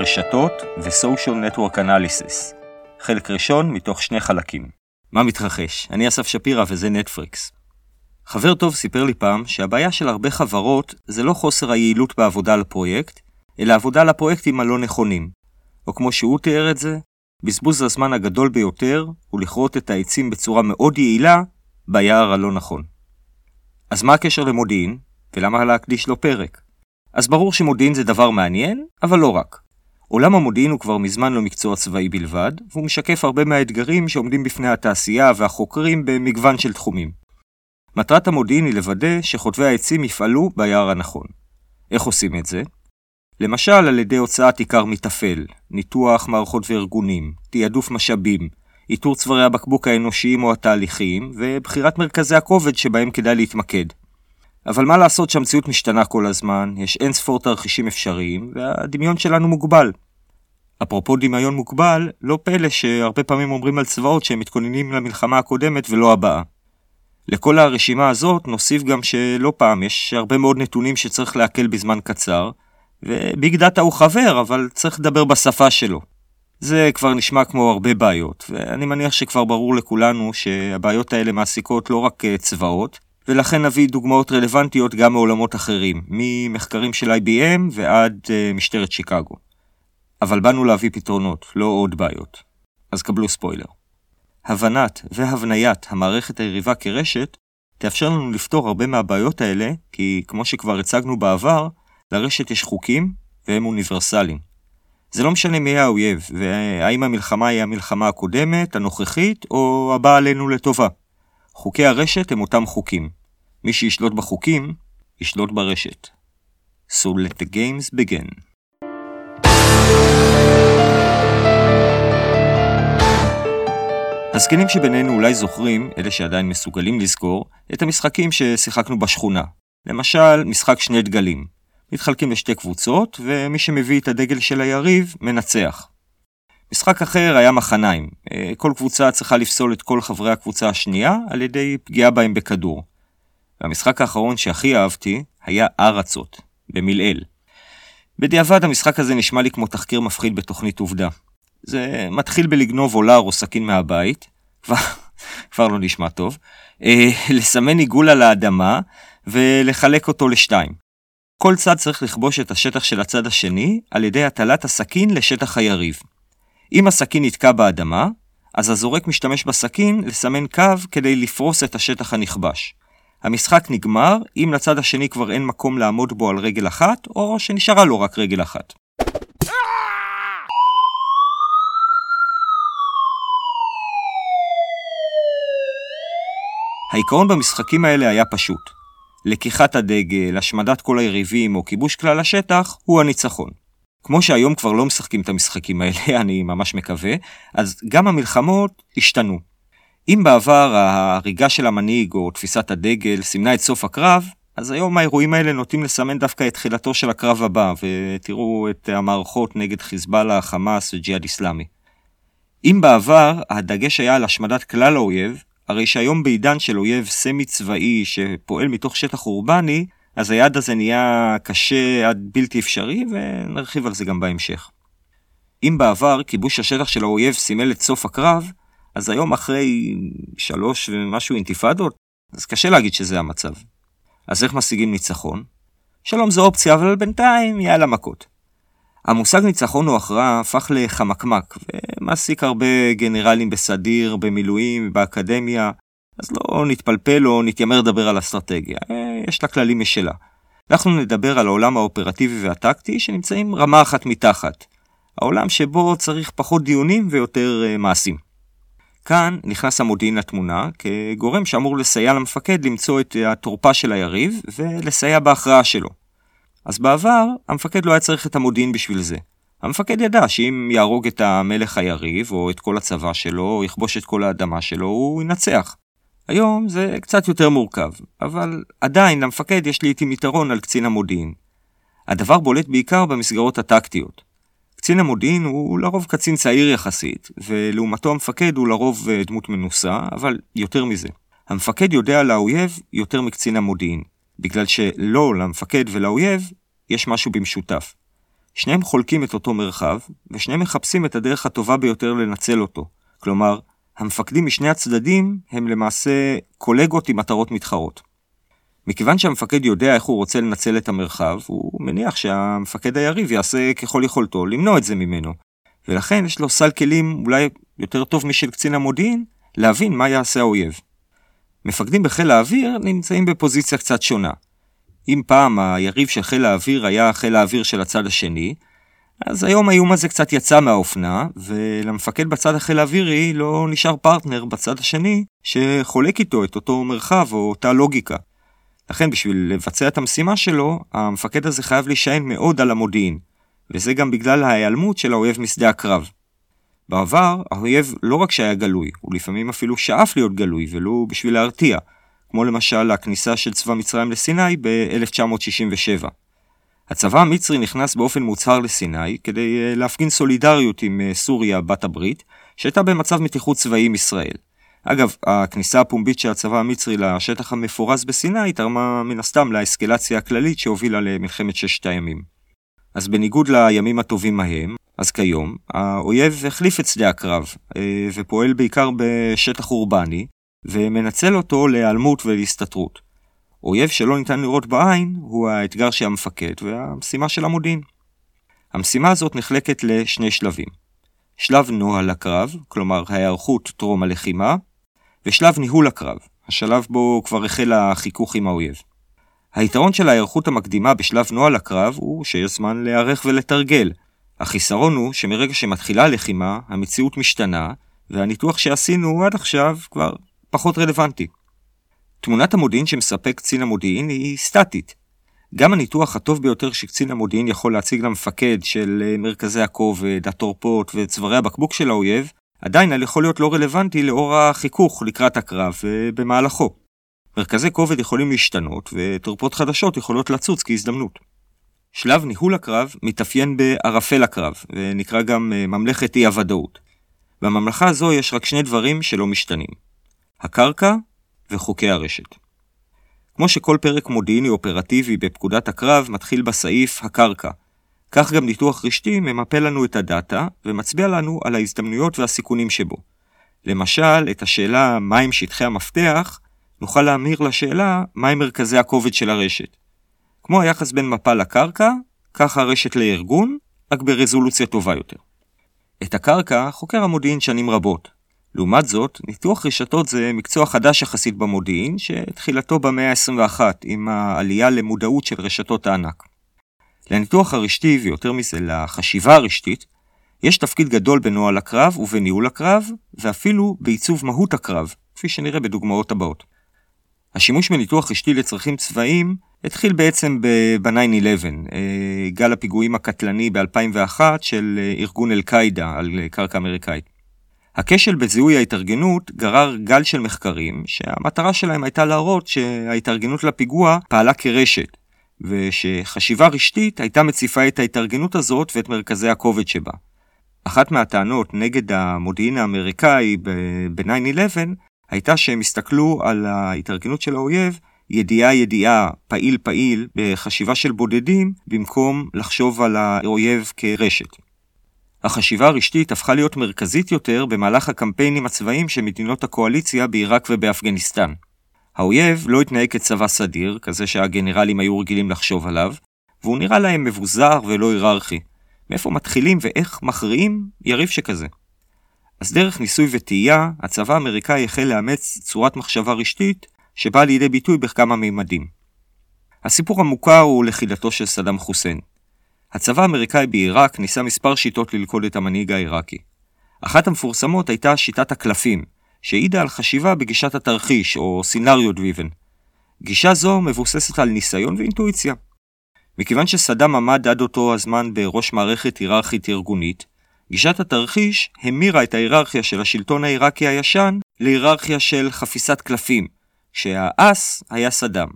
רשתות ו-social network analysis. חלק ראשון מתוך שני חלקים. מה מתרחש? אני אסף שפירא וזה נטפריקס. חבר טוב סיפר לי פעם שהבעיה של הרבה חברות זה לא חוסר היעילות בעבודה על פרויקט, אלא עבודה על הפרויקטים הלא נכונים. או כמו שהוא תיאר את זה, בזבוז הזמן הגדול ביותר הוא לכרות את העצים בצורה מאוד יעילה ביער הלא נכון. אז מה הקשר למודיעין, ולמה להקדיש לו פרק? אז ברור שמודיעין זה דבר מעניין, אבל לא רק. עולם המודיעין הוא כבר מזמן לא מקצוע צבאי בלבד, והוא משקף הרבה מהאתגרים שעומדים בפני התעשייה והחוקרים במגוון של תחומים. מטרת המודיעין היא לוודא שחוטבי העצים יפעלו ביער הנכון. איך עושים את זה? למשל על ידי הוצאת עיקר מתפעל, ניתוח מערכות וארגונים, תעדוף משאבים, איתור צווארי הבקבוק האנושיים או התהליכיים, ובחירת מרכזי הכובד שבהם כדאי להתמקד. אבל מה לעשות שהמציאות משתנה כל הזמן, יש אין ספור תרחישים אפשריים, והדמיון שלנו מוגבל. אפרופו דמיון מוגבל, לא פלא שהרבה פעמים אומרים על צבאות שהם מתכוננים למלחמה הקודמת ולא הבאה. לכל הרשימה הזאת נוסיף גם שלא פעם יש הרבה מאוד נתונים שצריך לעכל בזמן קצר, וביג דאטה הוא חבר, אבל צריך לדבר בשפה שלו. זה כבר נשמע כמו הרבה בעיות, ואני מניח שכבר ברור לכולנו שהבעיות האלה מעסיקות לא רק אה, צבאות, ולכן נביא דוגמאות רלוונטיות גם מעולמות אחרים, ממחקרים של IBM ועד uh, משטרת שיקגו. אבל באנו להביא פתרונות, לא עוד בעיות. אז קבלו ספוילר. הבנת והבניית המערכת היריבה כרשת תאפשר לנו לפתור הרבה מהבעיות האלה, כי כמו שכבר הצגנו בעבר, לרשת יש חוקים והם אוניברסליים. זה לא משנה מי האויב, והאם המלחמה היא המלחמה הקודמת, הנוכחית, או הבאה עלינו לטובה. חוקי הרשת הם אותם חוקים. מי שישלוט בחוקים, ישלוט ברשת. So let the games begin. הזקנים שבינינו אולי זוכרים, אלה שעדיין מסוגלים לזכור, את המשחקים ששיחקנו בשכונה. למשל, משחק שני דגלים. מתחלקים לשתי קבוצות, ומי שמביא את הדגל של היריב, מנצח. משחק אחר היה מחניים. אה, כל קבוצה צריכה לפסול את כל חברי הקבוצה השנייה על ידי פגיעה בהם בכדור. והמשחק האחרון שהכי אהבתי היה ארצות, במלעיל. בדיעבד המשחק הזה נשמע לי כמו תחקיר מפחיד בתוכנית עובדה. זה מתחיל בלגנוב עולר או סכין מהבית, כבר, לא נשמע טוב, אה, לסמן עיגול על האדמה ולחלק אותו לשתיים. כל צד צריך לכבוש את השטח של הצד השני על ידי הטלת הסכין לשטח היריב. אם הסכין נתקע באדמה, אז הזורק משתמש בסכין לסמן קו כדי לפרוס את השטח הנכבש. המשחק נגמר אם לצד השני כבר אין מקום לעמוד בו על רגל אחת, או שנשארה לו רק רגל אחת. העיקרון במשחקים האלה היה פשוט. לקיחת הדגל, השמדת כל היריבים או כיבוש כלל השטח הוא הניצחון. כמו שהיום כבר לא משחקים את המשחקים האלה, אני ממש מקווה, אז גם המלחמות השתנו. אם בעבר ההריגה של המנהיג או תפיסת הדגל סימנה את סוף הקרב, אז היום האירועים האלה נוטים לסמן דווקא את תחילתו של הקרב הבא, ותראו את המערכות נגד חיזבאללה, חמאס וג'יהאד איסלאמי. אם בעבר הדגש היה על השמדת כלל האויב, הרי שהיום בעידן של אויב סמי צבאי שפועל מתוך שטח אורבני, אז היעד הזה נהיה קשה עד בלתי אפשרי, ונרחיב על זה גם בהמשך. אם בעבר כיבוש השטח של האויב סימל את סוף הקרב, אז היום אחרי שלוש ומשהו אינתיפאדות, אז קשה להגיד שזה המצב. אז איך משיגים ניצחון? שלום זו אופציה, אבל בינתיים יאללה מכות. המושג ניצחון או הכרעה הפך לחמקמק, ומעסיק הרבה גנרלים בסדיר, במילואים, באקדמיה, אז לא נתפלפל או נתיימר לדבר על אסטרטגיה, אה, יש לה כללים משלה. אנחנו נדבר על העולם האופרטיבי והטקטי שנמצאים רמה אחת מתחת. העולם שבו צריך פחות דיונים ויותר uh, מעשים. כאן נכנס המודיעין לתמונה כגורם שאמור לסייע למפקד למצוא את התורפה של היריב ולסייע בהכרעה שלו. אז בעבר, המפקד לא היה צריך את המודיעין בשביל זה. המפקד ידע שאם יהרוג את המלך היריב, או את כל הצבא שלו, או יכבוש את כל האדמה שלו, הוא ינצח. היום זה קצת יותר מורכב, אבל עדיין למפקד יש לעיתים יתרון על קצין המודיעין. הדבר בולט בעיקר במסגרות הטקטיות. קצין המודיעין הוא לרוב קצין צעיר יחסית, ולעומתו המפקד הוא לרוב אה, דמות מנוסה, אבל יותר מזה. המפקד יודע על האויב יותר מקצין המודיעין, בגלל שלא למפקד ולאויב יש משהו במשותף. שניהם חולקים את אותו מרחב, ושניהם מחפשים את הדרך הטובה ביותר לנצל אותו. כלומר, המפקדים משני הצדדים הם למעשה קולגות עם מטרות מתחרות. מכיוון שהמפקד יודע איך הוא רוצה לנצל את המרחב, הוא מניח שהמפקד היריב יעשה ככל יכולתו למנוע את זה ממנו. ולכן יש לו סל כלים אולי יותר טוב משל קצין המודיעין, להבין מה יעשה האויב. מפקדים בחיל האוויר נמצאים בפוזיציה קצת שונה. אם פעם היריב של חיל האוויר היה חיל האוויר של הצד השני, אז היום האיום הזה קצת יצא מהאופנה, ולמפקד בצד החיל האווירי לא נשאר פרטנר בצד השני שחולק איתו את אותו מרחב או אותה לוגיקה. לכן בשביל לבצע את המשימה שלו, המפקד הזה חייב להישען מאוד על המודיעין, וזה גם בגלל ההיעלמות של האויב משדה הקרב. בעבר, האויב לא רק שהיה גלוי, הוא לפעמים אפילו שאף להיות גלוי, ולו בשביל להרתיע, כמו למשל הכניסה של צבא מצרים לסיני ב-1967. הצבא המצרי נכנס באופן מוצהר לסיני כדי אה, להפגין סולידריות עם אה, סוריה, בת הברית, שהייתה במצב מתיחות צבאי עם ישראל. אגב, הכניסה הפומבית של הצבא המצרי לשטח המפורז בסיני תרמה מן הסתם לאסקלציה הכללית שהובילה למלחמת ששת הימים. אז בניגוד לימים הטובים ההם, אז כיום, האויב החליף את שדה הקרב, אה, ופועל בעיקר בשטח אורבני, ומנצל אותו להיעלמות ולהסתתרות. אויב שלא ניתן לראות בעין הוא האתגר של המפקד והמשימה של המודיעין. המשימה הזאת נחלקת לשני שלבים. שלב נוהל הקרב, כלומר ההיערכות טרום הלחימה, ושלב ניהול הקרב, השלב בו כבר החל החיכוך עם האויב. היתרון של ההיערכות המקדימה בשלב נוהל הקרב הוא שיש זמן להיערך ולתרגל. החיסרון הוא שמרגע שמתחילה הלחימה, המציאות משתנה, והניתוח שעשינו עד עכשיו כבר פחות רלוונטי. תמונת המודיעין שמספק קצין המודיעין היא סטטית. גם הניתוח הטוב ביותר שקצין המודיעין יכול להציג למפקד של אה, מרכזי הכובד, התורפות וצווארי הבקבוק של האויב, עדיין יכול להיות לא רלוונטי לאור החיכוך לקראת הקרב ובמהלכו. מרכזי כובד יכולים להשתנות ותורפות חדשות יכולות לצוץ כהזדמנות. שלב ניהול הקרב מתאפיין בערפל הקרב, ונקרא גם אה, ממלכת אי הוודאות. בממלכה הזו יש רק שני דברים שלא משתנים. הקרקע וחוקי הרשת. כמו שכל פרק מודיעיני אופרטיבי בפקודת הקרב מתחיל בסעיף הקרקע, כך גם ניתוח רשתי ממפה לנו את הדאטה ומצביע לנו על ההזדמנויות והסיכונים שבו. למשל, את השאלה מהם שטחי המפתח, נוכל להמיר לשאלה מהם מרכזי הכובד של הרשת. כמו היחס בין מפה לקרקע, כך הרשת לארגון, רק ברזולוציה טובה יותר. את הקרקע חוקר המודיעין שנים רבות, לעומת זאת, ניתוח רשתות זה מקצוע חדש יחסית במודיעין, שתחילתו במאה ה-21 עם העלייה למודעות של רשתות הענק. לניתוח הרשתי, ויותר מזה לחשיבה הרשתית, יש תפקיד גדול בנוהל הקרב ובניהול הקרב, ואפילו בעיצוב מהות הקרב, כפי שנראה בדוגמאות הבאות. השימוש בניתוח רשתי לצרכים צבאיים התחיל בעצם ב-9-11, אה, גל הפיגועים הקטלני ב-2001 של אה, ארגון אל-קאעידה על קרקע אמריקאית. הכשל בזיהוי ההתארגנות גרר גל של מחקרים שהמטרה שלהם הייתה להראות שההתארגנות לפיגוע פעלה כרשת ושחשיבה רשתית הייתה מציפה את ההתארגנות הזאת ואת מרכזי הכובד שבה. אחת מהטענות נגד המודיעין האמריקאי ב-9-11 הייתה שהם הסתכלו על ההתארגנות של האויב ידיעה ידיעה, פעיל פעיל, בחשיבה של בודדים, במקום לחשוב על האויב כרשת. החשיבה הרשתית הפכה להיות מרכזית יותר במהלך הקמפיינים הצבאיים של מדינות הקואליציה בעיראק ובאפגניסטן. האויב לא התנהג כצבא סדיר, כזה שהגנרלים היו רגילים לחשוב עליו, והוא נראה להם מבוזר ולא היררכי. מאיפה מתחילים ואיך מכריעים יריב שכזה. אז דרך ניסוי וטעייה, הצבא האמריקאי החל לאמץ צורת מחשבה רשתית שבאה לידי ביטוי בכמה מימדים. הסיפור המוכר הוא לכידתו של סדאם חוסיין. הצבא האמריקאי בעיראק ניסה מספר שיטות ללכוד את המנהיג העיראקי. אחת המפורסמות הייתה שיטת הקלפים, שהעידה על חשיבה בגישת התרחיש, או סינריו דריבן. גישה זו מבוססת על ניסיון ואינטואיציה. מכיוון שסדאם עמד עד אותו הזמן בראש מערכת היררכית ארגונית, גישת התרחיש המירה את ההיררכיה של השלטון העיראקי הישן להיררכיה של חפיסת קלפים, שהאס היה סדאם.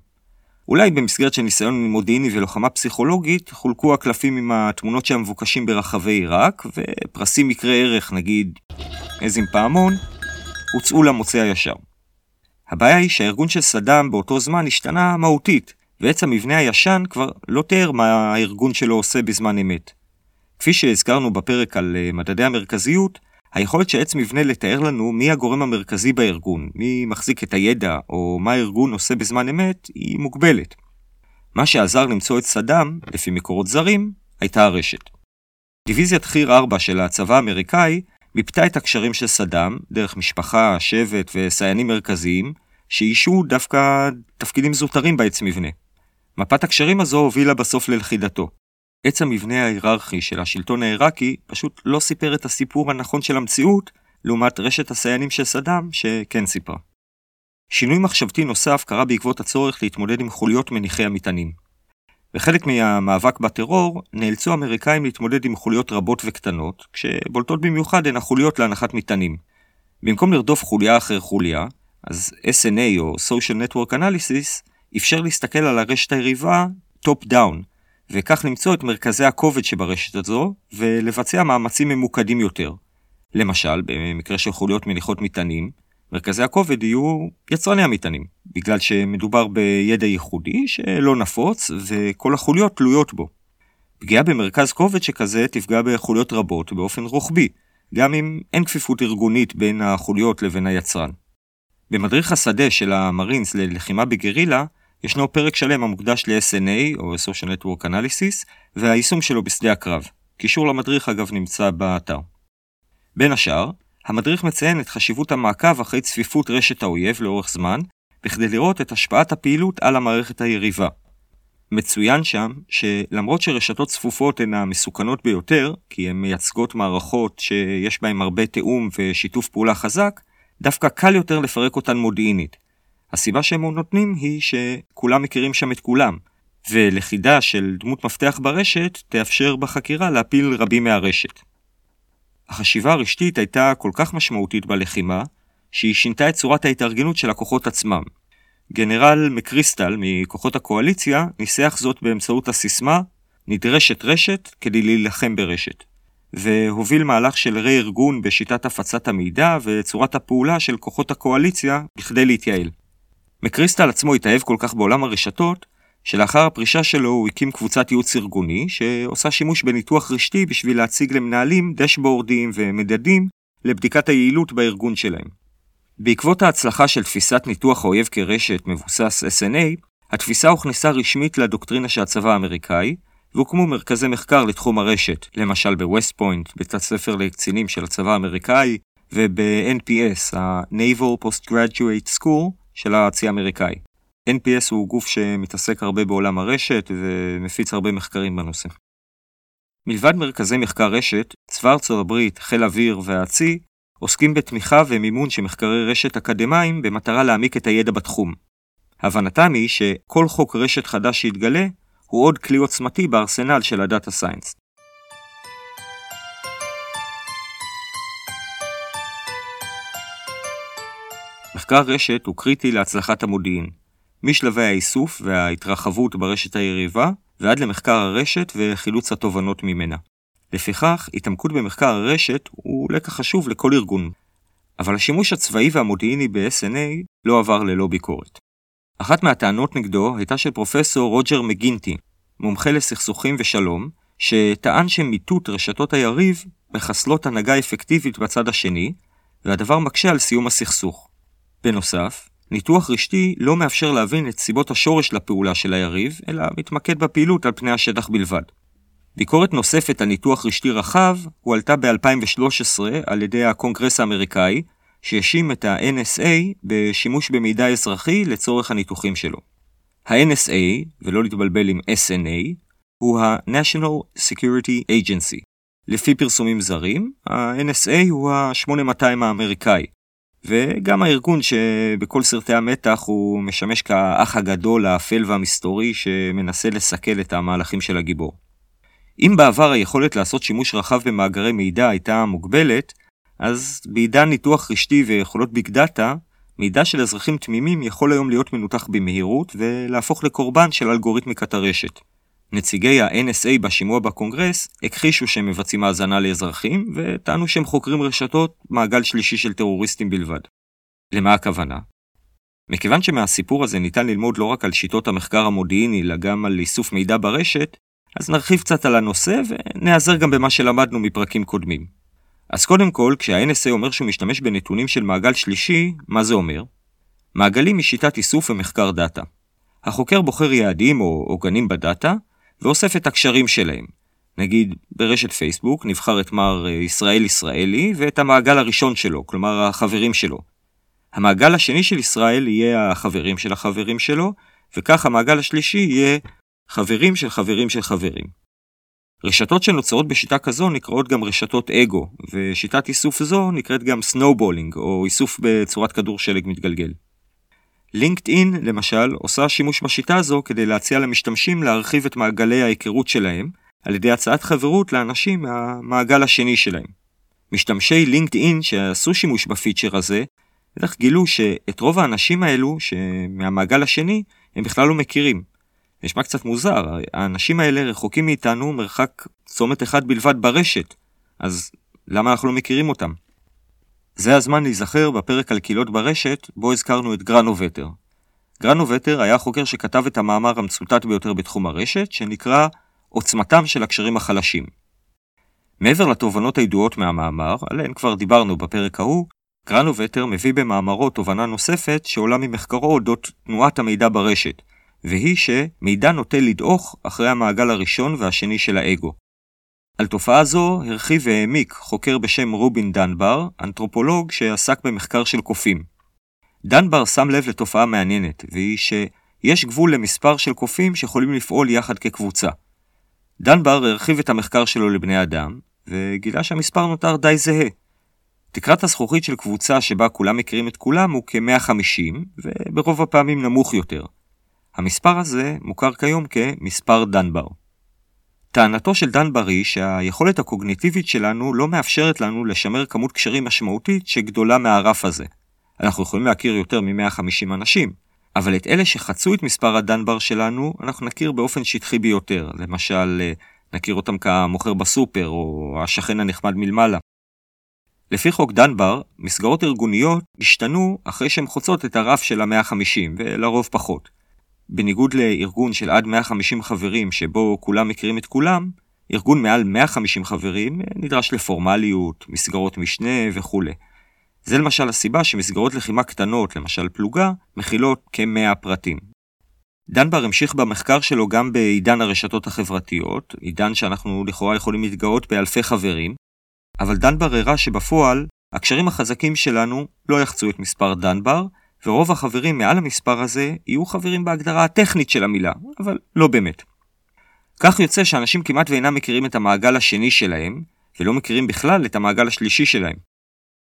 אולי במסגרת של ניסיון מודיעיני ולוחמה פסיכולוגית, חולקו הקלפים עם התמונות של המבוקשים ברחבי עיראק, ופרסים מקרי ערך, נגיד עז פעמון, הוצאו למוצא הישר. הבעיה היא שהארגון של סדאם באותו זמן השתנה מהותית, ועץ המבנה הישן כבר לא תיאר מה הארגון שלו עושה בזמן אמת. כפי שהזכרנו בפרק על אה, מדדי המרכזיות, היכולת של עץ מבנה לתאר לנו מי הגורם המרכזי בארגון, מי מחזיק את הידע, או מה הארגון עושה בזמן אמת, היא מוגבלת. מה שעזר למצוא את סדאם, לפי מקורות זרים, הייתה הרשת. דיוויזיית חי"ר 4 של הצבא האמריקאי מיפתה את הקשרים של סדאם דרך משפחה, שבט וסיינים מרכזיים, שאישו דווקא תפקידים זוטרים בעץ מבנה. מפת הקשרים הזו הובילה בסוף ללכידתו. עץ המבנה ההיררכי של השלטון העיראקי פשוט לא סיפר את הסיפור הנכון של המציאות, לעומת רשת הסיינים של סדאם, שכן סיפרה. שינוי מחשבתי נוסף קרה בעקבות הצורך להתמודד עם חוליות מניחי המטענים. בחלק מהמאבק בטרור, נאלצו האמריקאים להתמודד עם חוליות רבות וקטנות, כשבולטות במיוחד הן החוליות להנחת מטענים. במקום לרדוף חוליה אחר חוליה, אז SNA או Social Network Analysis אפשר להסתכל על הרשת היריבה top down, וכך למצוא את מרכזי הכובד שברשת הזו, ולבצע מאמצים ממוקדים יותר. למשל, במקרה של חוליות מניחות מטענים, מרכזי הכובד יהיו יצרני המטענים, בגלל שמדובר בידע ייחודי שלא נפוץ, וכל החוליות תלויות בו. פגיעה במרכז כובד שכזה תפגע בחוליות רבות באופן רוחבי, גם אם אין כפיפות ארגונית בין החוליות לבין היצרן. במדריך השדה של המרינס ללחימה בגרילה, ישנו פרק שלם המוקדש ל-SNA, או Social Network Analysis, והיישום שלו בשדה הקרב. קישור למדריך אגב נמצא באתר. בין השאר, המדריך מציין את חשיבות המעקב אחרי צפיפות רשת האויב לאורך זמן, בכדי לראות את השפעת הפעילות על המערכת היריבה. מצוין שם שלמרות שרשתות צפופות הן המסוכנות ביותר, כי הן מייצגות מערכות שיש בהן הרבה תיאום ושיתוף פעולה חזק, דווקא קל יותר לפרק אותן מודיעינית. הסיבה שהם נותנים היא שכולם מכירים שם את כולם, ולכידה של דמות מפתח ברשת תאפשר בחקירה להפיל רבים מהרשת. החשיבה הרשתית הייתה כל כך משמעותית בלחימה, שהיא שינתה את צורת ההתארגנות של הכוחות עצמם. גנרל מקריסטל מכוחות הקואליציה ניסח זאת באמצעות הסיסמה נדרשת רשת כדי להילחם ברשת, והוביל מהלך של רה-ארגון בשיטת הפצת המידע וצורת הפעולה של כוחות הקואליציה בכדי להתייעל. מקריסטל עצמו התאהב כל כך בעולם הרשתות, שלאחר הפרישה שלו הוא הקים קבוצת ייעוץ ארגוני, שעושה שימוש בניתוח רשתי בשביל להציג למנהלים דשבורדים ומדדים לבדיקת היעילות בארגון שלהם. בעקבות ההצלחה של תפיסת ניתוח האויב כרשת מבוסס SNA, התפיסה הוכנסה רשמית לדוקטרינה של הצבא האמריקאי, והוקמו מרכזי מחקר לתחום הרשת, למשל בווסט פוינט, בית הספר לקצינים של הצבא האמריקאי, וב-NPS, ה-Naval Postgraduate School, של הצי האמריקאי. NPS הוא גוף שמתעסק הרבה בעולם הרשת ומפיץ הרבה מחקרים בנושא. מלבד מרכזי מחקר רשת, צבא ארצות הברית, חיל אוויר והצי עוסקים בתמיכה ומימון של מחקרי רשת אקדמיים במטרה להעמיק את הידע בתחום. הבנתם היא שכל חוק רשת חדש שיתגלה הוא עוד כלי עוצמתי בארסנל של הדאטה סיינס. מחקר רשת הוא קריטי להצלחת המודיעין, משלבי האיסוף וההתרחבות ברשת היריבה, ועד למחקר הרשת וחילוץ התובנות ממנה. לפיכך, התעמקות במחקר הרשת הוא לקח חשוב לכל ארגון, אבל השימוש הצבאי והמודיעיני ב-SNA לא עבר ללא ביקורת. אחת מהטענות נגדו הייתה של פרופסור רוג'ר מגינטי, מומחה לסכסוכים ושלום, שטען שמיטוט רשתות היריב מחסלות הנהגה אפקטיבית בצד השני, והדבר מקשה על סיום הסכסוך. בנוסף, ניתוח רשתי לא מאפשר להבין את סיבות השורש לפעולה של היריב, אלא מתמקד בפעילות על פני השטח בלבד. ביקורת נוספת על ניתוח רשתי רחב הועלתה ב-2013 על ידי הקונגרס האמריקאי, שהאשים את ה-NSA בשימוש במידע אזרחי לצורך הניתוחים שלו. ה-NSA, ולא להתבלבל עם SNA, הוא ה-National Security Agency. לפי פרסומים זרים, ה-NSA הוא ה-8200 האמריקאי, וגם הארגון שבכל סרטי המתח הוא משמש כאח הגדול, האפל והמסתורי שמנסה לסכל את המהלכים של הגיבור. אם בעבר היכולת לעשות שימוש רחב במאגרי מידע הייתה מוגבלת, אז בעידן ניתוח רשתי ויכולות big data, מידע של אזרחים תמימים יכול היום להיות מנותח במהירות ולהפוך לקורבן של אלגוריתמיקת הרשת. נציגי ה-NSA בשימוע בקונגרס הכחישו שהם מבצעים האזנה לאזרחים, וטענו שהם חוקרים רשתות מעגל שלישי של טרוריסטים בלבד. למה הכוונה? מכיוון שמהסיפור הזה ניתן ללמוד לא רק על שיטות המחקר המודיעיני, אלא גם על איסוף מידע ברשת, אז נרחיב קצת על הנושא ונעזר גם במה שלמדנו מפרקים קודמים. אז קודם כל, כשה-NSA אומר שהוא משתמש בנתונים של מעגל שלישי, מה זה אומר? מעגלים היא שיטת איסוף ומחקר דאטה. החוקר בוחר יעדים או עוגנים בדאטה, ואוסף את הקשרים שלהם. נגיד, ברשת פייסבוק נבחר את מר אה, ישראל ישראלי ואת המעגל הראשון שלו, כלומר החברים שלו. המעגל השני של ישראל יהיה החברים של החברים שלו, וכך המעגל השלישי יהיה חברים של חברים של חברים. רשתות שנוצרות בשיטה כזו נקראות גם רשתות אגו, ושיטת איסוף זו נקראת גם snowballing, או איסוף בצורת כדור שלג מתגלגל. לינקדאין, למשל, עושה שימוש בשיטה הזו כדי להציע למשתמשים להרחיב את מעגלי ההיכרות שלהם, על ידי הצעת חברות לאנשים מהמעגל השני שלהם. משתמשי לינקדאין שעשו שימוש ב feature הזה, בטח גילו שאת רוב האנשים האלו, שמהמעגל השני, הם בכלל לא מכירים. נשמע קצת מוזר, האנשים האלה רחוקים מאיתנו מרחק צומת אחד בלבד ברשת, אז למה אנחנו לא מכירים אותם? זה הזמן להיזכר בפרק על קהילות ברשת, בו הזכרנו את גרנובטר. גרנובטר היה החוקר שכתב את המאמר המצוטט ביותר בתחום הרשת, שנקרא עוצמתם של הקשרים החלשים. מעבר לתובנות הידועות מהמאמר, עליהן כבר דיברנו בפרק ההוא, גרנובטר מביא במאמרו תובנה נוספת שעולה ממחקרו אודות תנועת המידע ברשת, והיא שמידע נוטה לדעוך אחרי המעגל הראשון והשני של האגו. על תופעה זו הרחיב והעמיק חוקר בשם רובין דנבר, אנתרופולוג שעסק במחקר של קופים. דנבר שם לב לתופעה מעניינת, והיא שיש גבול למספר של קופים שיכולים לפעול יחד כקבוצה. דנבר הרחיב את המחקר שלו לבני אדם, וגילה שהמספר נותר די זהה. תקרת הזכוכית של קבוצה שבה כולם מכירים את כולם הוא כ-150, וברוב הפעמים נמוך יותר. המספר הזה מוכר כיום כמספר דנבר. טענתו של דנבר היא שהיכולת הקוגניטיבית שלנו לא מאפשרת לנו לשמר כמות קשרים משמעותית שגדולה מהרף הזה. אנחנו יכולים להכיר יותר מ-150 אנשים, אבל את אלה שחצו את מספר הדנבר שלנו, אנחנו נכיר באופן שטחי ביותר. למשל, אה, נכיר אותם כמוכר בסופר, או השכן הנחמד מלמעלה. לפי חוק דנבר, מסגרות ארגוניות השתנו אחרי שהן חוצות את הרף של ה-150, ולרוב פחות. בניגוד לארגון של עד 150 חברים שבו כולם מכירים את כולם, ארגון מעל 150 חברים אה, נדרש לפורמליות, מסגרות משנה וכו'. זה למשל הסיבה שמסגרות לחימה קטנות, למשל פלוגה, מכילות כ-100 פרטים. דנבר המשיך במחקר שלו גם בעידן הרשתות החברתיות, עידן שאנחנו לכאורה יכולים להתגאות באלפי חברים, אבל דנבר הראה שבפועל, הקשרים החזקים שלנו לא יחצו את מספר דנבר, ורוב החברים מעל המספר הזה יהיו חברים בהגדרה הטכנית של המילה, אבל לא באמת. כך יוצא שאנשים כמעט ואינם מכירים את המעגל השני שלהם, ולא מכירים בכלל את המעגל השלישי שלהם.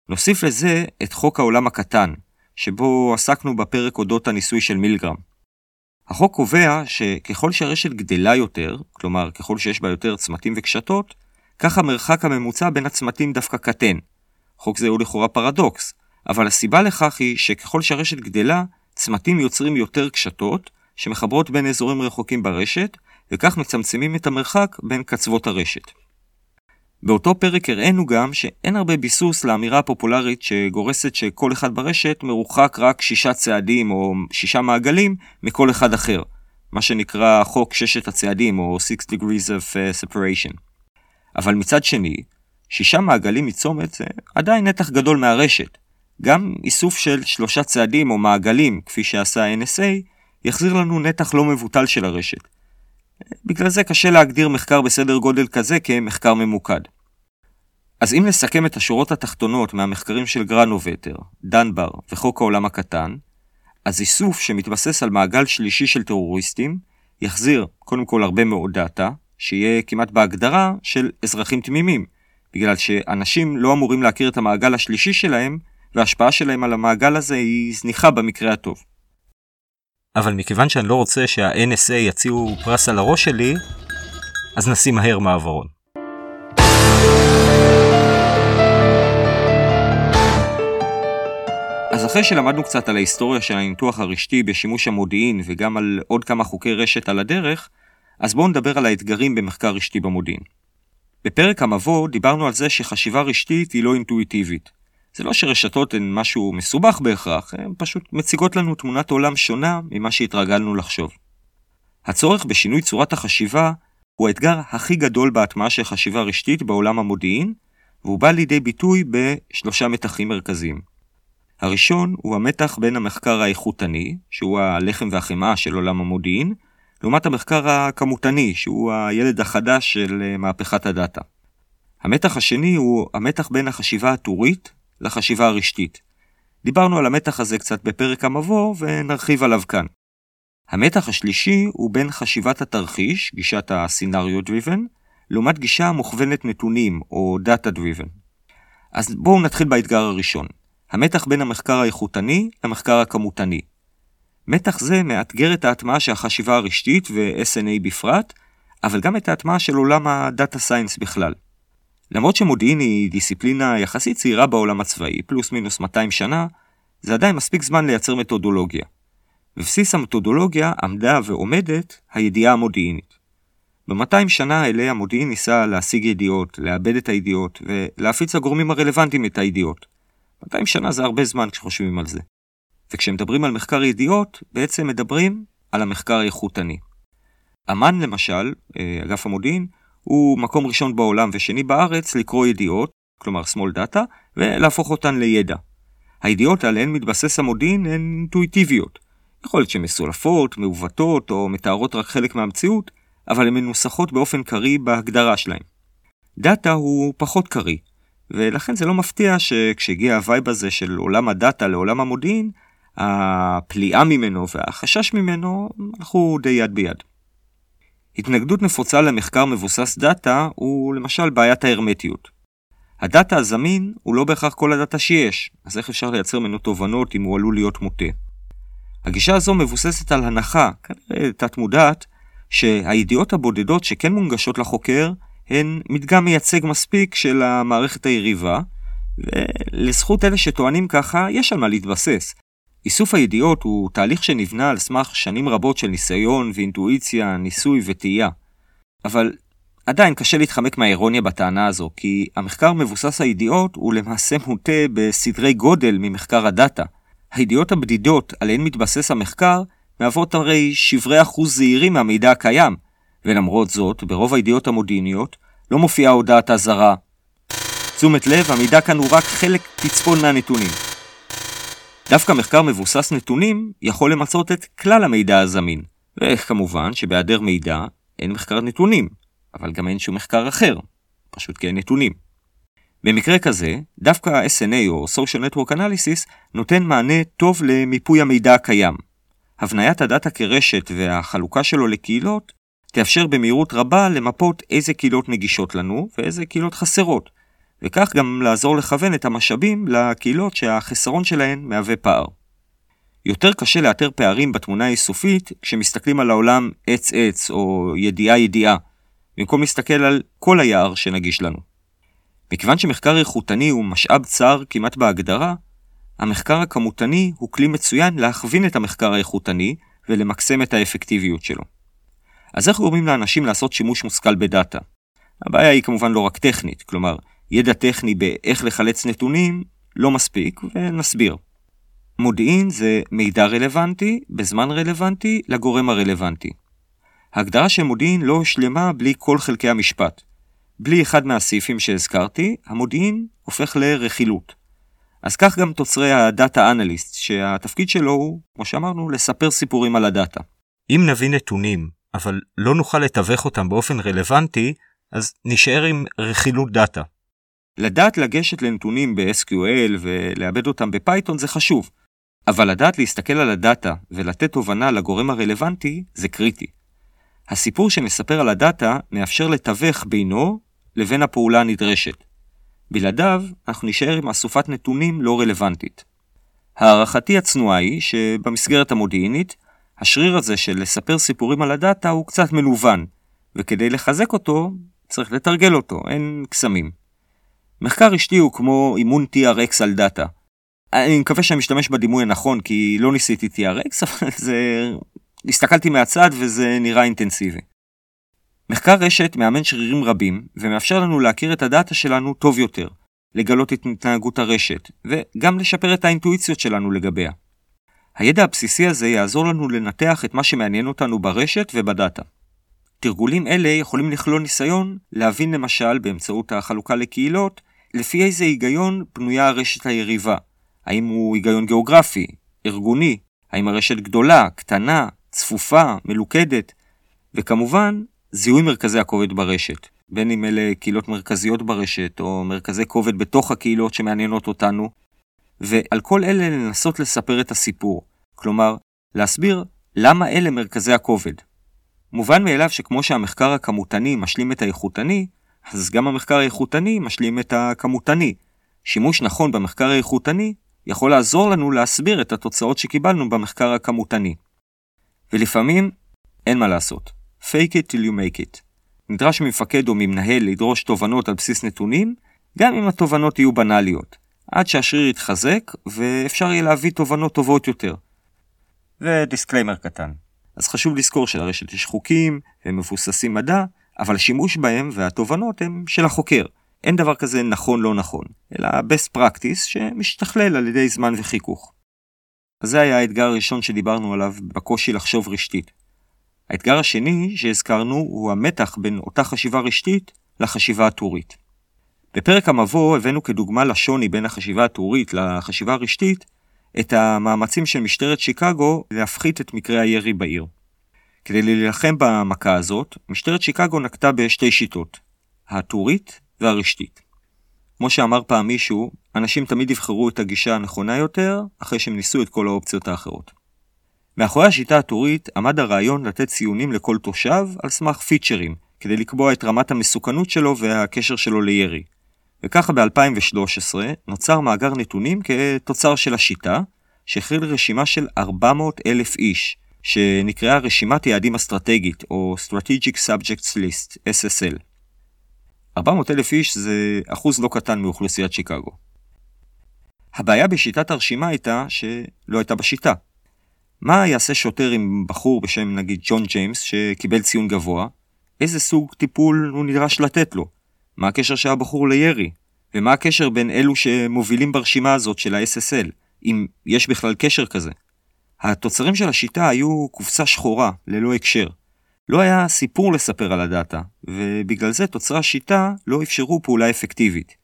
נוסיף לזה את חוק העולם הקטן, שבו עסקנו בפרק אודות הניסוי של מילגרם. החוק קובע שככל שהרשת גדלה יותר, כלומר ככל שיש בה יותר צמתים וקשתות, כך המרחק הממוצע בין הצמתים דווקא קטן. חוק זה הוא לכאורה פרדוקס, אבל הסיבה לכך היא שככל שהרשת גדלה, צמתים יוצרים יותר קשתות, שמחברות בין אזורים רחוקים ברשת, וכך מצמצמים את המרחק בין קצוות הרשת. באותו פרק הראינו גם שאין הרבה ביסוס לאמירה הפופולרית שגורסת שכל אחד ברשת מרוחק רק שישה צעדים או שישה מעגלים מכל אחד אחר, מה שנקרא חוק ששת הצעדים או Six Degrees of uh, Separation. אבל מצד שני, שישה מעגלים מצומת זה עדיין נתח גדול מהרשת. גם איסוף של שלושה צעדים או מעגלים, כפי שעשה NSA, יחזיר לנו נתח לא מבוטל של הרשת. בגלל זה קשה להגדיר מחקר בסדר גודל כזה כמחקר ממוקד. אז אם נסכם את השורות התחתונות מהמחקרים של גרנובטר, דנבר וחוק העולם הקטן, אז איסוף שמתבסס על מעגל שלישי של טרוריסטים, יחזיר קודם כל הרבה מאוד דאטה, שיהיה כמעט בהגדרה של אזרחים תמימים, בגלל שאנשים לא אמורים להכיר את המעגל השלישי שלהם, וההשפעה שלהם על המעגל הזה היא זניחה במקרה הטוב. אבל מכיוון שאני לא רוצה שה-NSA יציעו פרס על הראש שלי, אז נשים מהר מעברון. אז אחרי שלמדנו קצת על ההיסטוריה של הניתוח הרשתי בשימוש המודיעין וגם על עוד כמה חוקי רשת על הדרך, אז בואו נדבר על האתגרים במחקר רשתי במודיעין. בפרק המבוא דיברנו על זה שחשיבה רשתית היא לא אינטואיטיבית. זה לא שרשתות הן משהו מסובך בהכרח, הן פשוט מציגות לנו תמונת עולם שונה ממה שהתרגלנו לחשוב. הצורך בשינוי צורת החשיבה הוא האתגר הכי גדול בהטמעה של חשיבה רשתית בעולם המודיעין, והוא בא לידי ביטוי בשלושה מתחים מרכזיים. הראשון הוא המתח בין המחקר האיכותני, שהוא הלחם והחמאה של עולם המודיעין, לעומת המחקר הכמותני, שהוא הילד החדש של אה, מהפכת הדאטה. המתח השני הוא המתח בין החשיבה הטורית לחשיבה הרשתית. דיברנו על המתח הזה קצת בפרק המבוא ונרחיב עליו כאן. המתח השלישי הוא בין חשיבת התרחיש, גישת ה-scenario driven, לעומת גישה מוכוונת נתונים או data driven. אז בואו נתחיל באתגר הראשון, המתח בין המחקר האיכותני למחקר הכמותני. מתח זה מאתגר את ההטמעה של החשיבה הרשתית ו-SNA בפרט, אבל גם את ההטמעה של עולם הדאטה סיינס בכלל. למרות שמודיעין היא דיסציפלינה יחסית צעירה בעולם הצבאי, פלוס מינוס 200 שנה, זה עדיין מספיק זמן לייצר מתודולוגיה. בבסיס המתודולוגיה עמדה ועומדת הידיעה המודיעינית. ב-200 שנה האלה המודיעין ניסה להשיג ידיעות, לאבד את הידיעות ולהפיץ לגורמים הרלוונטיים את הידיעות. 200 שנה זה הרבה זמן כשחושבים על זה. וכשמדברים על מחקר ידיעות, בעצם מדברים על המחקר האיכותני. אמ"ן למשל, אה, אגף המודיעין, הוא מקום ראשון בעולם ושני בארץ לקרוא ידיעות, כלומר small data, ולהפוך אותן לידע. הידיעות עליהן מתבסס המודיעין הן אינטואיטיביות. יכול להיות שהן מסולפות, מעוותות או מתארות רק חלק מהמציאות, אבל הן מנוסחות באופן קריא בהגדרה שלהן. דאטה הוא פחות קריא, ולכן זה לא מפתיע שכשהגיע ה wave הזה של עולם הדאטה לעולם המודיעין, הפליאה ממנו והחשש ממנו הלכו די יד ביד. התנגדות נפוצה למחקר מבוסס דאטה הוא למשל בעיית ההרמטיות. הדאטה הזמין הוא לא בהכרח כל הדאטה שיש, אז איך אפשר לייצר ממנו תובנות אם הוא עלול להיות מוטה? הגישה הזו מבוססת על הנחה, כנראה תת מודעת, שהידיעות הבודדות שכן מונגשות לחוקר הן מדגם מייצג מספיק של המערכת היריבה, ולזכות אלה שטוענים ככה, יש על מה להתבסס. איסוף הידיעות הוא תהליך שנבנה על סמך שנים רבות של ניסיון ואינטואיציה, ניסוי וטעייה. אבל עדיין קשה להתחמק מהאירוניה בטענה הזו, כי המחקר מבוסס הידיעות הוא למעשה מוטה בסדרי גודל ממחקר הדאטה. הידיעות הבדידות עליהן מתבסס המחקר מהוות הרי שברי אחוז זעירים מהמידע הקיים, ולמרות זאת, ברוב הידיעות המודיעיניות לא מופיעה הודעת אזהרה. תשומת לב, המידע כאן הוא רק חלק פצפון מהנתונים. דווקא מחקר מבוסס נתונים יכול למצות את כלל המידע הזמין, וכמובן שבהיעדר מידע אין מחקר נתונים, אבל גם אין שום מחקר אחר, פשוט כי אין נתונים. במקרה כזה, דווקא ה-SNA או Social Network Analysis נותן מענה טוב למיפוי המידע הקיים. הבניית הדאטה כרשת והחלוקה שלו לקהילות תאפשר במהירות רבה למפות איזה קהילות נגישות לנו ואיזה קהילות חסרות, וכך גם לעזור לכוון את המשאבים לקהילות שהחסרון שלהן מהווה פער. יותר קשה לאתר פערים בתמונה האיסופית כשמסתכלים על העולם עץ עץ או ידיעה ידיעה, במקום להסתכל על כל היער שנגיש לנו. מכיוון שמחקר איכותני הוא משאב צר כמעט בהגדרה, המחקר הכמותני הוא כלי מצוין להכווין את המחקר האיכותני ולמקסם את האפקטיביות שלו. אז איך גורמים לאנשים לעשות שימוש מושכל בדאטה? הבעיה היא כמובן לא רק טכנית, כלומר, ידע טכני באיך לחלץ נתונים לא מספיק, ונסביר. מודיעין זה מידע רלוונטי, בזמן רלוונטי, לגורם הרלוונטי. ההגדרה של מודיעין לא הושלמה בלי כל חלקי המשפט. בלי אחד מהסעיפים שהזכרתי, המודיעין הופך לרכילות. אז כך גם תוצרי ה data analyst, שהתפקיד שלו הוא, כמו שאמרנו, לספר סיפורים על הדאטה. אם נביא נתונים, אבל לא נוכל לתווך אותם באופן רלוונטי, אז נשאר עם רכילות דאטה. לדעת לגשת לנתונים ב-SQL ולעבד אותם בפייתון זה חשוב, אבל לדעת להסתכל על הדאטה ולתת תובנה לגורם הרלוונטי זה קריטי. הסיפור שנספר על הדאטה מאפשר לתווך בינו לבין הפעולה הנדרשת. בלעדיו, אנחנו נשאר עם אסופת נתונים לא רלוונטית. הערכתי הצנועה היא שבמסגרת המודיעינית, השריר הזה של לספר סיפורים על הדאטה הוא קצת מלוון, וכדי לחזק אותו, צריך לתרגל אותו, אין קסמים. מחקר רשתי הוא כמו אימון TRX על דאטה. אני מקווה שאני משתמש בדימוי הנכון, כי לא ניסיתי TRX, אבל זה... הסתכלתי מהצד וזה נראה אינטנסיבי. מחקר רשת מאמן שרירים רבים, ומאפשר לנו להכיר את הדאטה שלנו טוב יותר, לגלות את התנהגות הרשת, וגם לשפר את האינטואיציות שלנו לגביה. הידע הבסיסי הזה יעזור לנו לנתח את מה שמעניין אותנו ברשת ובדאטה. תרגולים אלה יכולים לכלול ניסיון להבין למשל באמצעות החלוקה לקהילות, לפי איזה היגיון בנויה הרשת היריבה. האם הוא היגיון גיאוגרפי, ארגוני, האם הרשת גדולה, קטנה, צפופה, מלוכדת, וכמובן, זיהוי מרכזי הכובד ברשת, בין אם אלה קהילות מרכזיות ברשת, או מרכזי כובד בתוך הקהילות שמעניינות אותנו, ועל כל אלה לנסות לספר את הסיפור, כלומר, להסביר למה אלה מרכזי הכובד. מובן מאליו שכמו שהמחקר הכמותני משלים את האיכותני, אז גם המחקר האיכותני משלים את הכמותני. שימוש נכון במחקר האיכותני יכול לעזור לנו להסביר את התוצאות שקיבלנו במחקר הכמותני. ולפעמים אין מה לעשות. fake it till you make it. נדרש ממפקד או ממנהל לדרוש תובנות על בסיס נתונים, גם אם התובנות יהיו בנאליות, עד שהשריר יתחזק ואפשר יהיה להביא תובנות טובות יותר. ו disclaimer קטן. אז חשוב לזכור שלרשת יש חוקים, הם מבוססים מדע, אבל השימוש בהם והתובנות הם של החוקר. אין דבר כזה נכון לא נכון, אלא best practice שמשתכלל על ידי זמן וחיכוך. אז זה היה האתגר הראשון שדיברנו עליו בקושי לחשוב רשתית. האתגר השני שהזכרנו הוא המתח בין אותה חשיבה רשתית לחשיבה הטורית. בפרק המבוא הבאנו כדוגמה לשוני בין החשיבה הטורית לחשיבה הרשתית את המאמצים של משטרת שיקגו להפחית את מקרי הירי בעיר. כדי להילחם במכה הזאת, משטרת שיקגו נקטה בשתי שיטות, הטורית והרשתית. כמו שאמר פעם מישהו, אנשים תמיד יבחרו את הגישה הנכונה יותר, אחרי שהם ניסו את כל האופציות האחרות. מאחורי השיטה הטורית עמד הרעיון לתת ציונים לכל תושב על סמך פיצ'רים, כדי לקבוע את רמת המסוכנות שלו והקשר שלו לירי. וככה ב-2013 נוצר מאגר נתונים כתוצר של השיטה, שהכיל רשימה של 400 אלף איש, שנקראה רשימת יעדים אסטרטגית, או Strategic Subjects List, SSL. 400 אלף איש זה אחוז לא קטן מאוכלוסיית שיקגו. הבעיה בשיטת הרשימה הייתה שלא הייתה בשיטה. מה יעשה שוטר עם בחור בשם נגיד ג'ון ג'יימס שקיבל ציון גבוה? איזה סוג טיפול הוא נדרש לתת לו? מה הקשר של הבחור לירי? ומה הקשר בין אלו שמובילים ברשימה הזאת של ה-SSL, אם יש בכלל קשר כזה? התוצרים של השיטה היו קופסה שחורה, ללא הקשר. לא היה סיפור לספר על הדאטה, ובגלל זה תוצרי השיטה לא אפשרו פעולה אפקטיבית.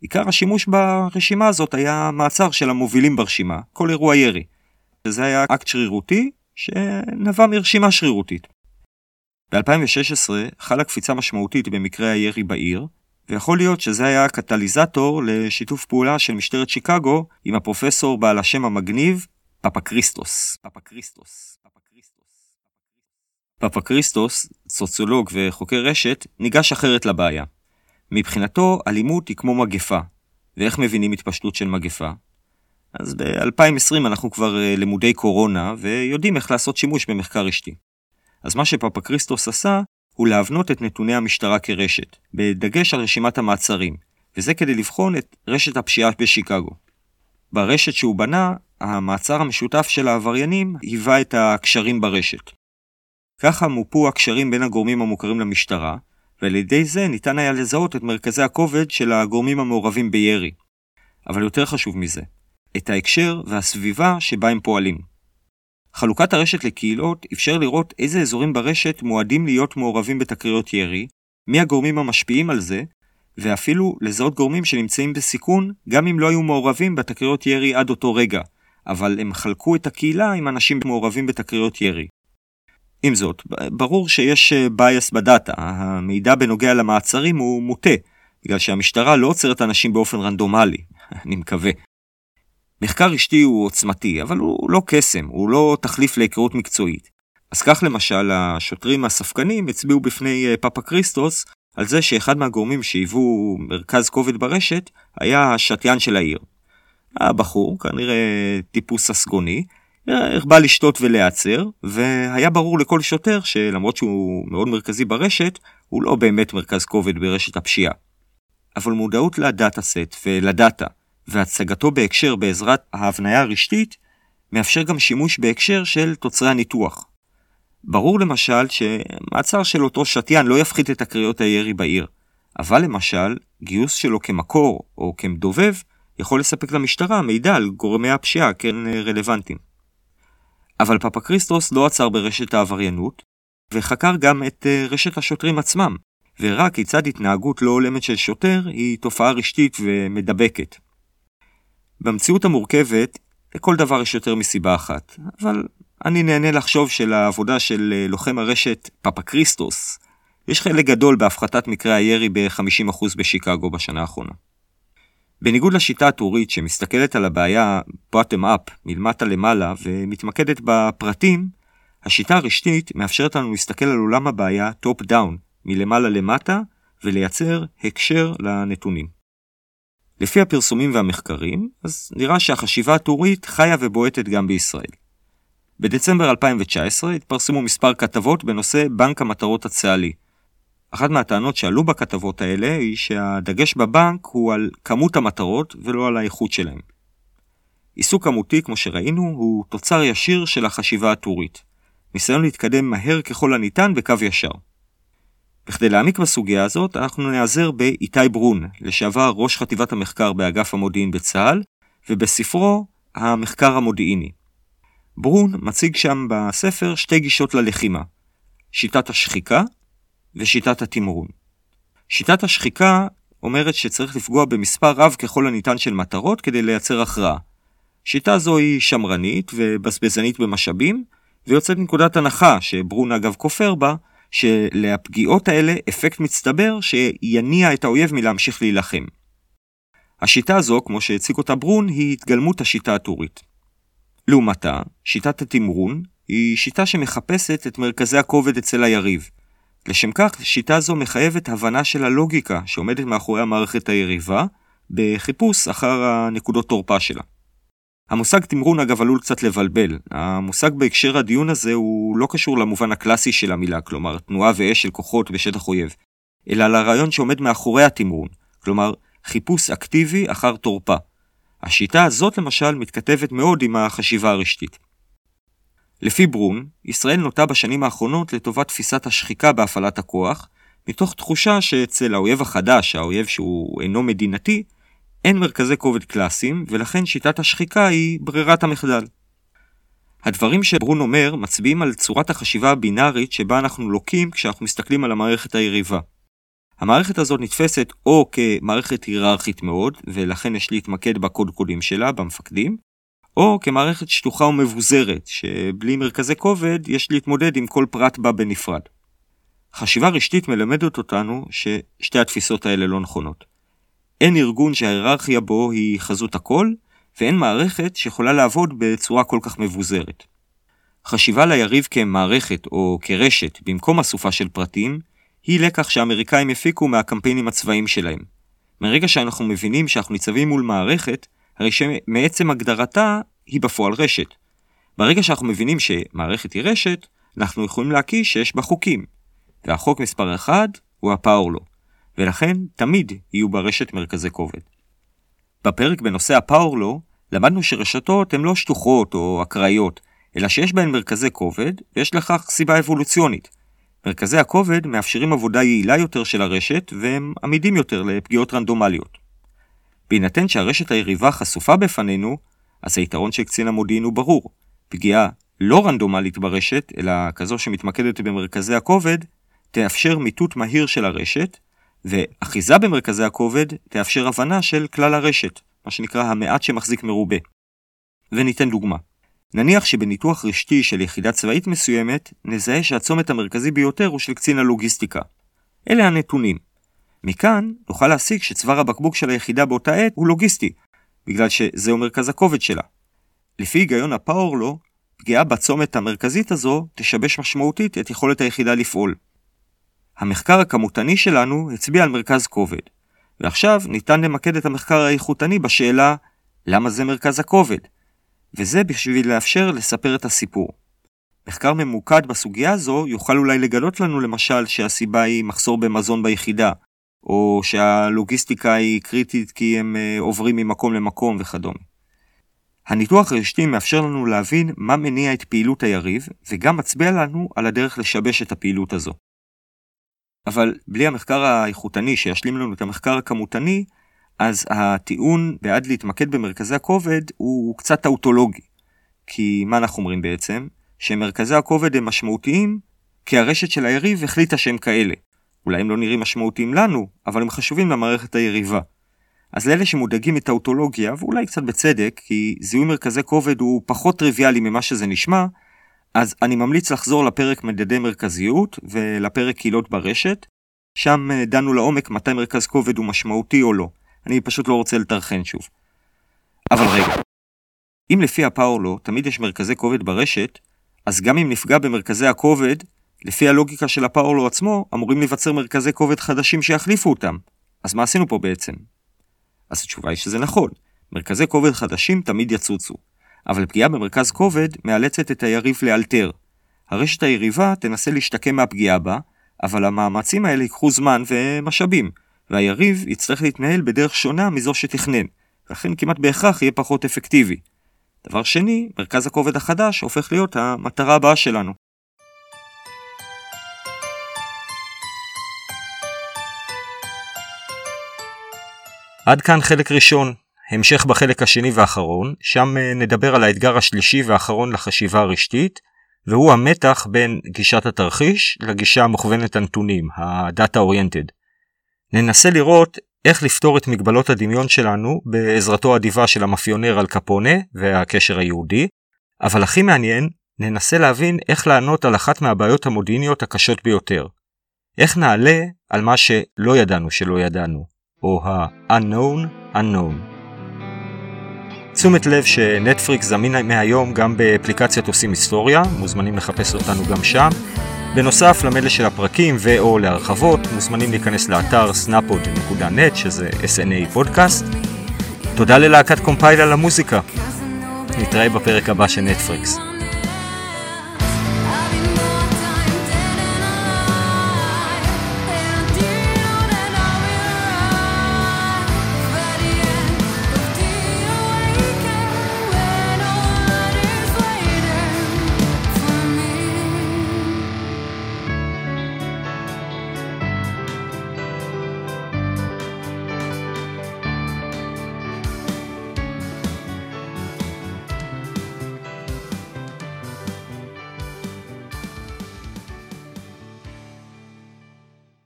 עיקר השימוש ברשימה הזאת היה מעצר של המובילים ברשימה, כל אירוע ירי. שזה היה אקט שרירותי שנבע מרשימה שרירותית. ב-2016 חלה קפיצה משמעותית במקרה הירי בעיר, ויכול להיות שזה היה הקטליזטור לשיתוף פעולה של משטרת שיקגו עם הפרופסור בעל השם המגניב, פאפה קריסטוס. פאפה קריסטוס. פאפה קריסטוס, סוציולוג וחוקר רשת, ניגש אחרת לבעיה. מבחינתו, אלימות היא כמו מגפה. ואיך מבינים התפשטות של מגפה? אז ב-2020 אנחנו כבר אה, למודי קורונה, ויודעים איך לעשות שימוש במחקר רשתי. אז מה שפאפה קריסטוס עשה, הוא להבנות את נתוני המשטרה כרשת, בדגש על רשימת המעצרים, וזה כדי לבחון את רשת הפשיעה בשיקגו. ברשת שהוא בנה, המעצר המשותף של העבריינים היווה את הקשרים ברשת. ככה מופו הקשרים בין הגורמים המוכרים למשטרה, ועל ידי זה ניתן היה לזהות את מרכזי הכובד של הגורמים המעורבים בירי. אבל יותר חשוב מזה, את ההקשר והסביבה שבה הם פועלים. חלוקת הרשת לקהילות אפשר לראות איזה אזורים ברשת מועדים להיות מעורבים בתקריות ירי, מי הגורמים המשפיעים על זה, ואפילו לזהות גורמים שנמצאים בסיכון גם אם לא היו מעורבים בתקריות ירי עד אותו רגע, אבל הם חלקו את הקהילה עם אנשים מעורבים בתקריות ירי. עם זאת, ברור שיש bias אה, בדאטה, המידע בנוגע למעצרים הוא מוטה, בגלל שהמשטרה לא עוצרת אנשים באופן רנדומלי, אני מקווה. מחקר רשתי הוא עוצמתי, אבל הוא לא קסם, הוא לא תחליף להיכרות מקצועית. אז כך למשל, השוטרים הספקנים הצביעו בפני אה, פאפה קריסטוס על זה שאחד מהגורמים שהיוו מרכז כובד ברשת היה השתיין של העיר. הבחור, כנראה טיפוס ססגוני, הרבה לשתות ולהיעצר, והיה ברור לכל שוטר שלמרות שהוא מאוד מרכזי ברשת, הוא לא באמת מרכז כובד ברשת הפשיעה. אבל מודעות לדאטה סט ולדאטה, והצגתו בהקשר בעזרת ההבניה הרשתית, מאפשר גם שימוש בהקשר של תוצרי הניתוח. ברור למשל שמעצר של אותו שתיין לא יפחית את הקריאות הירי בעיר, אבל למשל, גיוס שלו כמקור או כמדובב יכול לספק למשטרה מידע על גורמי הפשיעה כן רלוונטיים. אבל פאפה קריסטוס לא עצר ברשת העבריינות, וחקר גם את אה, רשת השוטרים עצמם, והראה כיצד התנהגות לא הולמת של שוטר היא תופעה רשתית ומדבקת. במציאות המורכבת, לכל דבר יש יותר מסיבה אחת, אבל אני נהנה לחשוב שלעבודה של אה, לוחם הרשת פאפה קריסטוס, יש חלק גדול בהפחתת מקרי הירי ב-50% בשיקגו בשנה האחרונה. בניגוד לשיטה הטורית שמסתכלת על הבעיה bottom up, מלמטה למעלה, ומתמקדת בפרטים, השיטה הרשתית מאפשרת לנו להסתכל על עולם הבעיה top down, מלמעלה למטה, ולייצר הקשר לנתונים. לפי הפרסומים והמחקרים, אז נראה שהחשיבה הטורית חיה ובועטת גם בישראל. בדצמבר 2019 התפרסמו מספר כתבות בנושא בנק המטרות הצה"לי, אחת מהטענות שעלו בכתבות האלה היא שהדגש בבנק הוא על כמות המטרות ולא על האיכות שלהם. עיסוק כמותי, כמו שראינו, הוא תוצר ישיר של החשיבה הטורית. ניסיון להתקדם מהר ככל הניתן בקו ישר. בכדי להעמיק בסוגיה הזאת, אנחנו נעזר באיתי ברון, לשעבר ראש חטיבת המחקר באגף המודיעין בצה"ל, ובספרו המחקר המודיעיני. ברון מציג שם בספר שתי גישות ללחימה, שיטת השחיקה ושיטת התמרון. שיטת השחיקה אומרת שצריך לפגוע במספר רב ככל הניתן של מטרות כדי לייצר הכרעה. שיטה זו היא שמרנית ובזבזנית במשאבים, ויוצאת מנקודת הנחה, שברון אגב כופר בה, שלפגיעות האלה אפקט מצטבר שיניע את האויב מלהמשיך להילחם. השיטה הזו, כמו שהציג אותה ברון, היא התגלמות השיטה הטורית. לעומתה, שיטת התמרון היא שיטה שמחפשת את מרכזי הכובד אצל היריב, לשם כך, שיטה זו מחייבת הבנה של הלוגיקה שעומדת מאחורי המערכת היריבה, בחיפוש אחר הנקודות תורפה שלה. המושג תמרון אגב עלול קצת לבלבל. המושג בהקשר הדיון הזה הוא לא קשור למובן הקלאסי של המילה, כלומר תנועה ואש של כוחות בשטח אויב, אלא לרעיון שעומד מאחורי התמרון, כלומר חיפוש אקטיבי אחר תורפה. השיטה הזאת למשל מתכתבת מאוד עם החשיבה הרשתית. לפי ברון, ישראל נוטה בשנים האחרונות לטובת תפיסת השחיקה בהפעלת הכוח, מתוך תחושה שאצל האויב החדש, האויב שהוא אינו מדינתי, אין מרכזי כובד קלאסיים, ולכן שיטת השחיקה היא ברירת המחדל. הדברים שברון אומר מצביעים על צורת החשיבה הבינארית שבה אנחנו לוקים כשאנחנו מסתכלים על המערכת היריבה. המערכת הזאת נתפסת או כמערכת היררכית מאוד, ולכן יש להתמקד בקודקודים שלה, במפקדים, או כמערכת שטוחה ומבוזרת, שבלי מרכזי כובד יש להתמודד עם כל פרט בה בנפרד. חשיבה רשתית מלמדת אותנו ששתי התפיסות האלה לא נכונות. אין ארגון שההיררכיה בו היא חזות הכל, ואין מערכת שיכולה לעבוד בצורה כל כך מבוזרת. חשיבה ליריב כמערכת או כרשת במקום אסופה של פרטים, היא לקח שהאמריקאים הפיקו מהקמפיינים הצבאיים שלהם. מרגע שאנחנו מבינים שאנחנו ניצבים מול מערכת, הרי שמעצם הגדרתה היא בפועל רשת. ברגע שאנחנו מבינים שמערכת היא רשת, אנחנו יכולים להקיש שיש בה חוקים. והחוק מספר 1 הוא הפאורלו, ולכן תמיד יהיו ברשת מרכזי כובד. בפרק בנושא הפאורלו, למדנו שרשתות הן לא שטוחות או אקראיות, אלא שיש בהן מרכזי כובד, ויש לכך סיבה אבולוציונית. מרכזי הכובד מאפשרים עבודה יעילה יותר של הרשת, והם עמידים יותר לפגיעות רנדומליות. בהינתן שהרשת היריבה חשופה בפנינו, אז היתרון של קצין המודיעין הוא ברור. פגיעה לא רנדומלית ברשת, אלא כזו שמתמקדת במרכזי הכובד, תאפשר מיטוט מהיר של הרשת, ואחיזה במרכזי הכובד תאפשר הבנה של כלל הרשת, מה שנקרא המעט שמחזיק מרובה. וניתן דוגמה. נניח שבניתוח רשתי של יחידה צבאית מסוימת, נזהה שהצומת המרכזי ביותר הוא של קצין הלוגיסטיקה. אלה הנתונים. מכאן נוכל להסיק שצוואר הבקבוק של היחידה באותה עת הוא לוגיסטי, בגלל שזהו מרכז הכובד שלה. לפי היגיון הפאורלו, פגיעה בצומת המרכזית הזו תשבש משמעותית את יכולת היחידה לפעול. המחקר הכמותני שלנו הצביע על מרכז כובד, ועכשיו ניתן למקד את המחקר האיכותני בשאלה למה זה מרכז הכובד, וזה בשביל לאפשר לספר את הסיפור. מחקר ממוקד בסוגיה הזו יוכל אולי לגלות לנו למשל שהסיבה היא מחסור במזון ביחידה, או שהלוגיסטיקה היא קריטית כי הם אה, עוברים ממקום למקום וכדומה. הניתוח הרשתי מאפשר לנו להבין מה מניע את פעילות היריב, וגם מצביע לנו על הדרך לשבש את הפעילות הזו. אבל בלי המחקר האיכותני שישלים לנו את המחקר הכמותני, אז הטיעון בעד להתמקד במרכזי הכובד הוא קצת טאוטולוגי. כי מה אנחנו אומרים בעצם? שמרכזי הכובד הם משמעותיים כי הרשת של היריב החליטה שהם כאלה. אולי הם לא נראים משמעותיים לנו, אבל הם חשובים למערכת היריבה. אז לאלה שמודאגים מטאוטולוגיה, ואולי קצת בצדק, כי זיהוי מרכזי כובד הוא פחות טריוויאלי ממה שזה נשמע, אז אני ממליץ לחזור לפרק מדדי מרכזיות ולפרק קהילות ברשת, שם אה, דנו לעומק מתי מרכז כובד הוא משמעותי או לא. אני פשוט לא רוצה לטרחן שוב. אבל רגע, אם לפי הפאורלו תמיד יש מרכזי כובד ברשת, אז גם אם נפגע במרכזי הכובד, לפי הלוגיקה של הפאורלו עצמו, אמורים להיווצר מרכזי כובד חדשים שיחליפו אותם. אז מה עשינו פה בעצם? אז התשובה היא שזה נכון, מרכזי כובד חדשים תמיד יצוצו. אבל פגיעה במרכז כובד מאלצת את היריב לאלתר. הרשת היריבה תנסה להשתקם מהפגיעה בה, אבל המאמצים האלה ייקחו זמן ומשאבים, והיריב יצטרך להתנהל בדרך שונה מזו שתכנן, ולכן כמעט בהכרח יהיה פחות אפקטיבי. דבר שני, מרכז הכובד החדש הופך להיות המטרה הבאה שלנו. עד כאן חלק ראשון. המשך בחלק השני והאחרון, שם אה, נדבר על האתגר השלישי והאחרון לחשיבה הרשתית, והוא המתח בין גישת התרחיש לגישה המוכוונת הנתונים, ה-Data Oriented. ננסה לראות איך לפתור את מגבלות הדמיון שלנו בעזרתו האדיבה של המאפיונר על קפונה והקשר היהודי, אבל הכי מעניין, ננסה להבין איך לענות על אחת מהבעיות המודיעיניות הקשות ביותר. איך נעלה על מה שלא ידענו שלא ידענו, או ה-unknown unknown. תשומת לב שנטפריקס זמין מהיום גם באפליקציית עושים היסטוריה, מוזמנים לחפש אותנו גם שם. בנוסף למדל של הפרקים ו/או להרחבות, מוזמנים להיכנס לאתר snapod.net שזה SNA פודקאסט. תודה ללהקת קומפייל על המוזיקה. נתראה בפרק הבא של נטפריקס.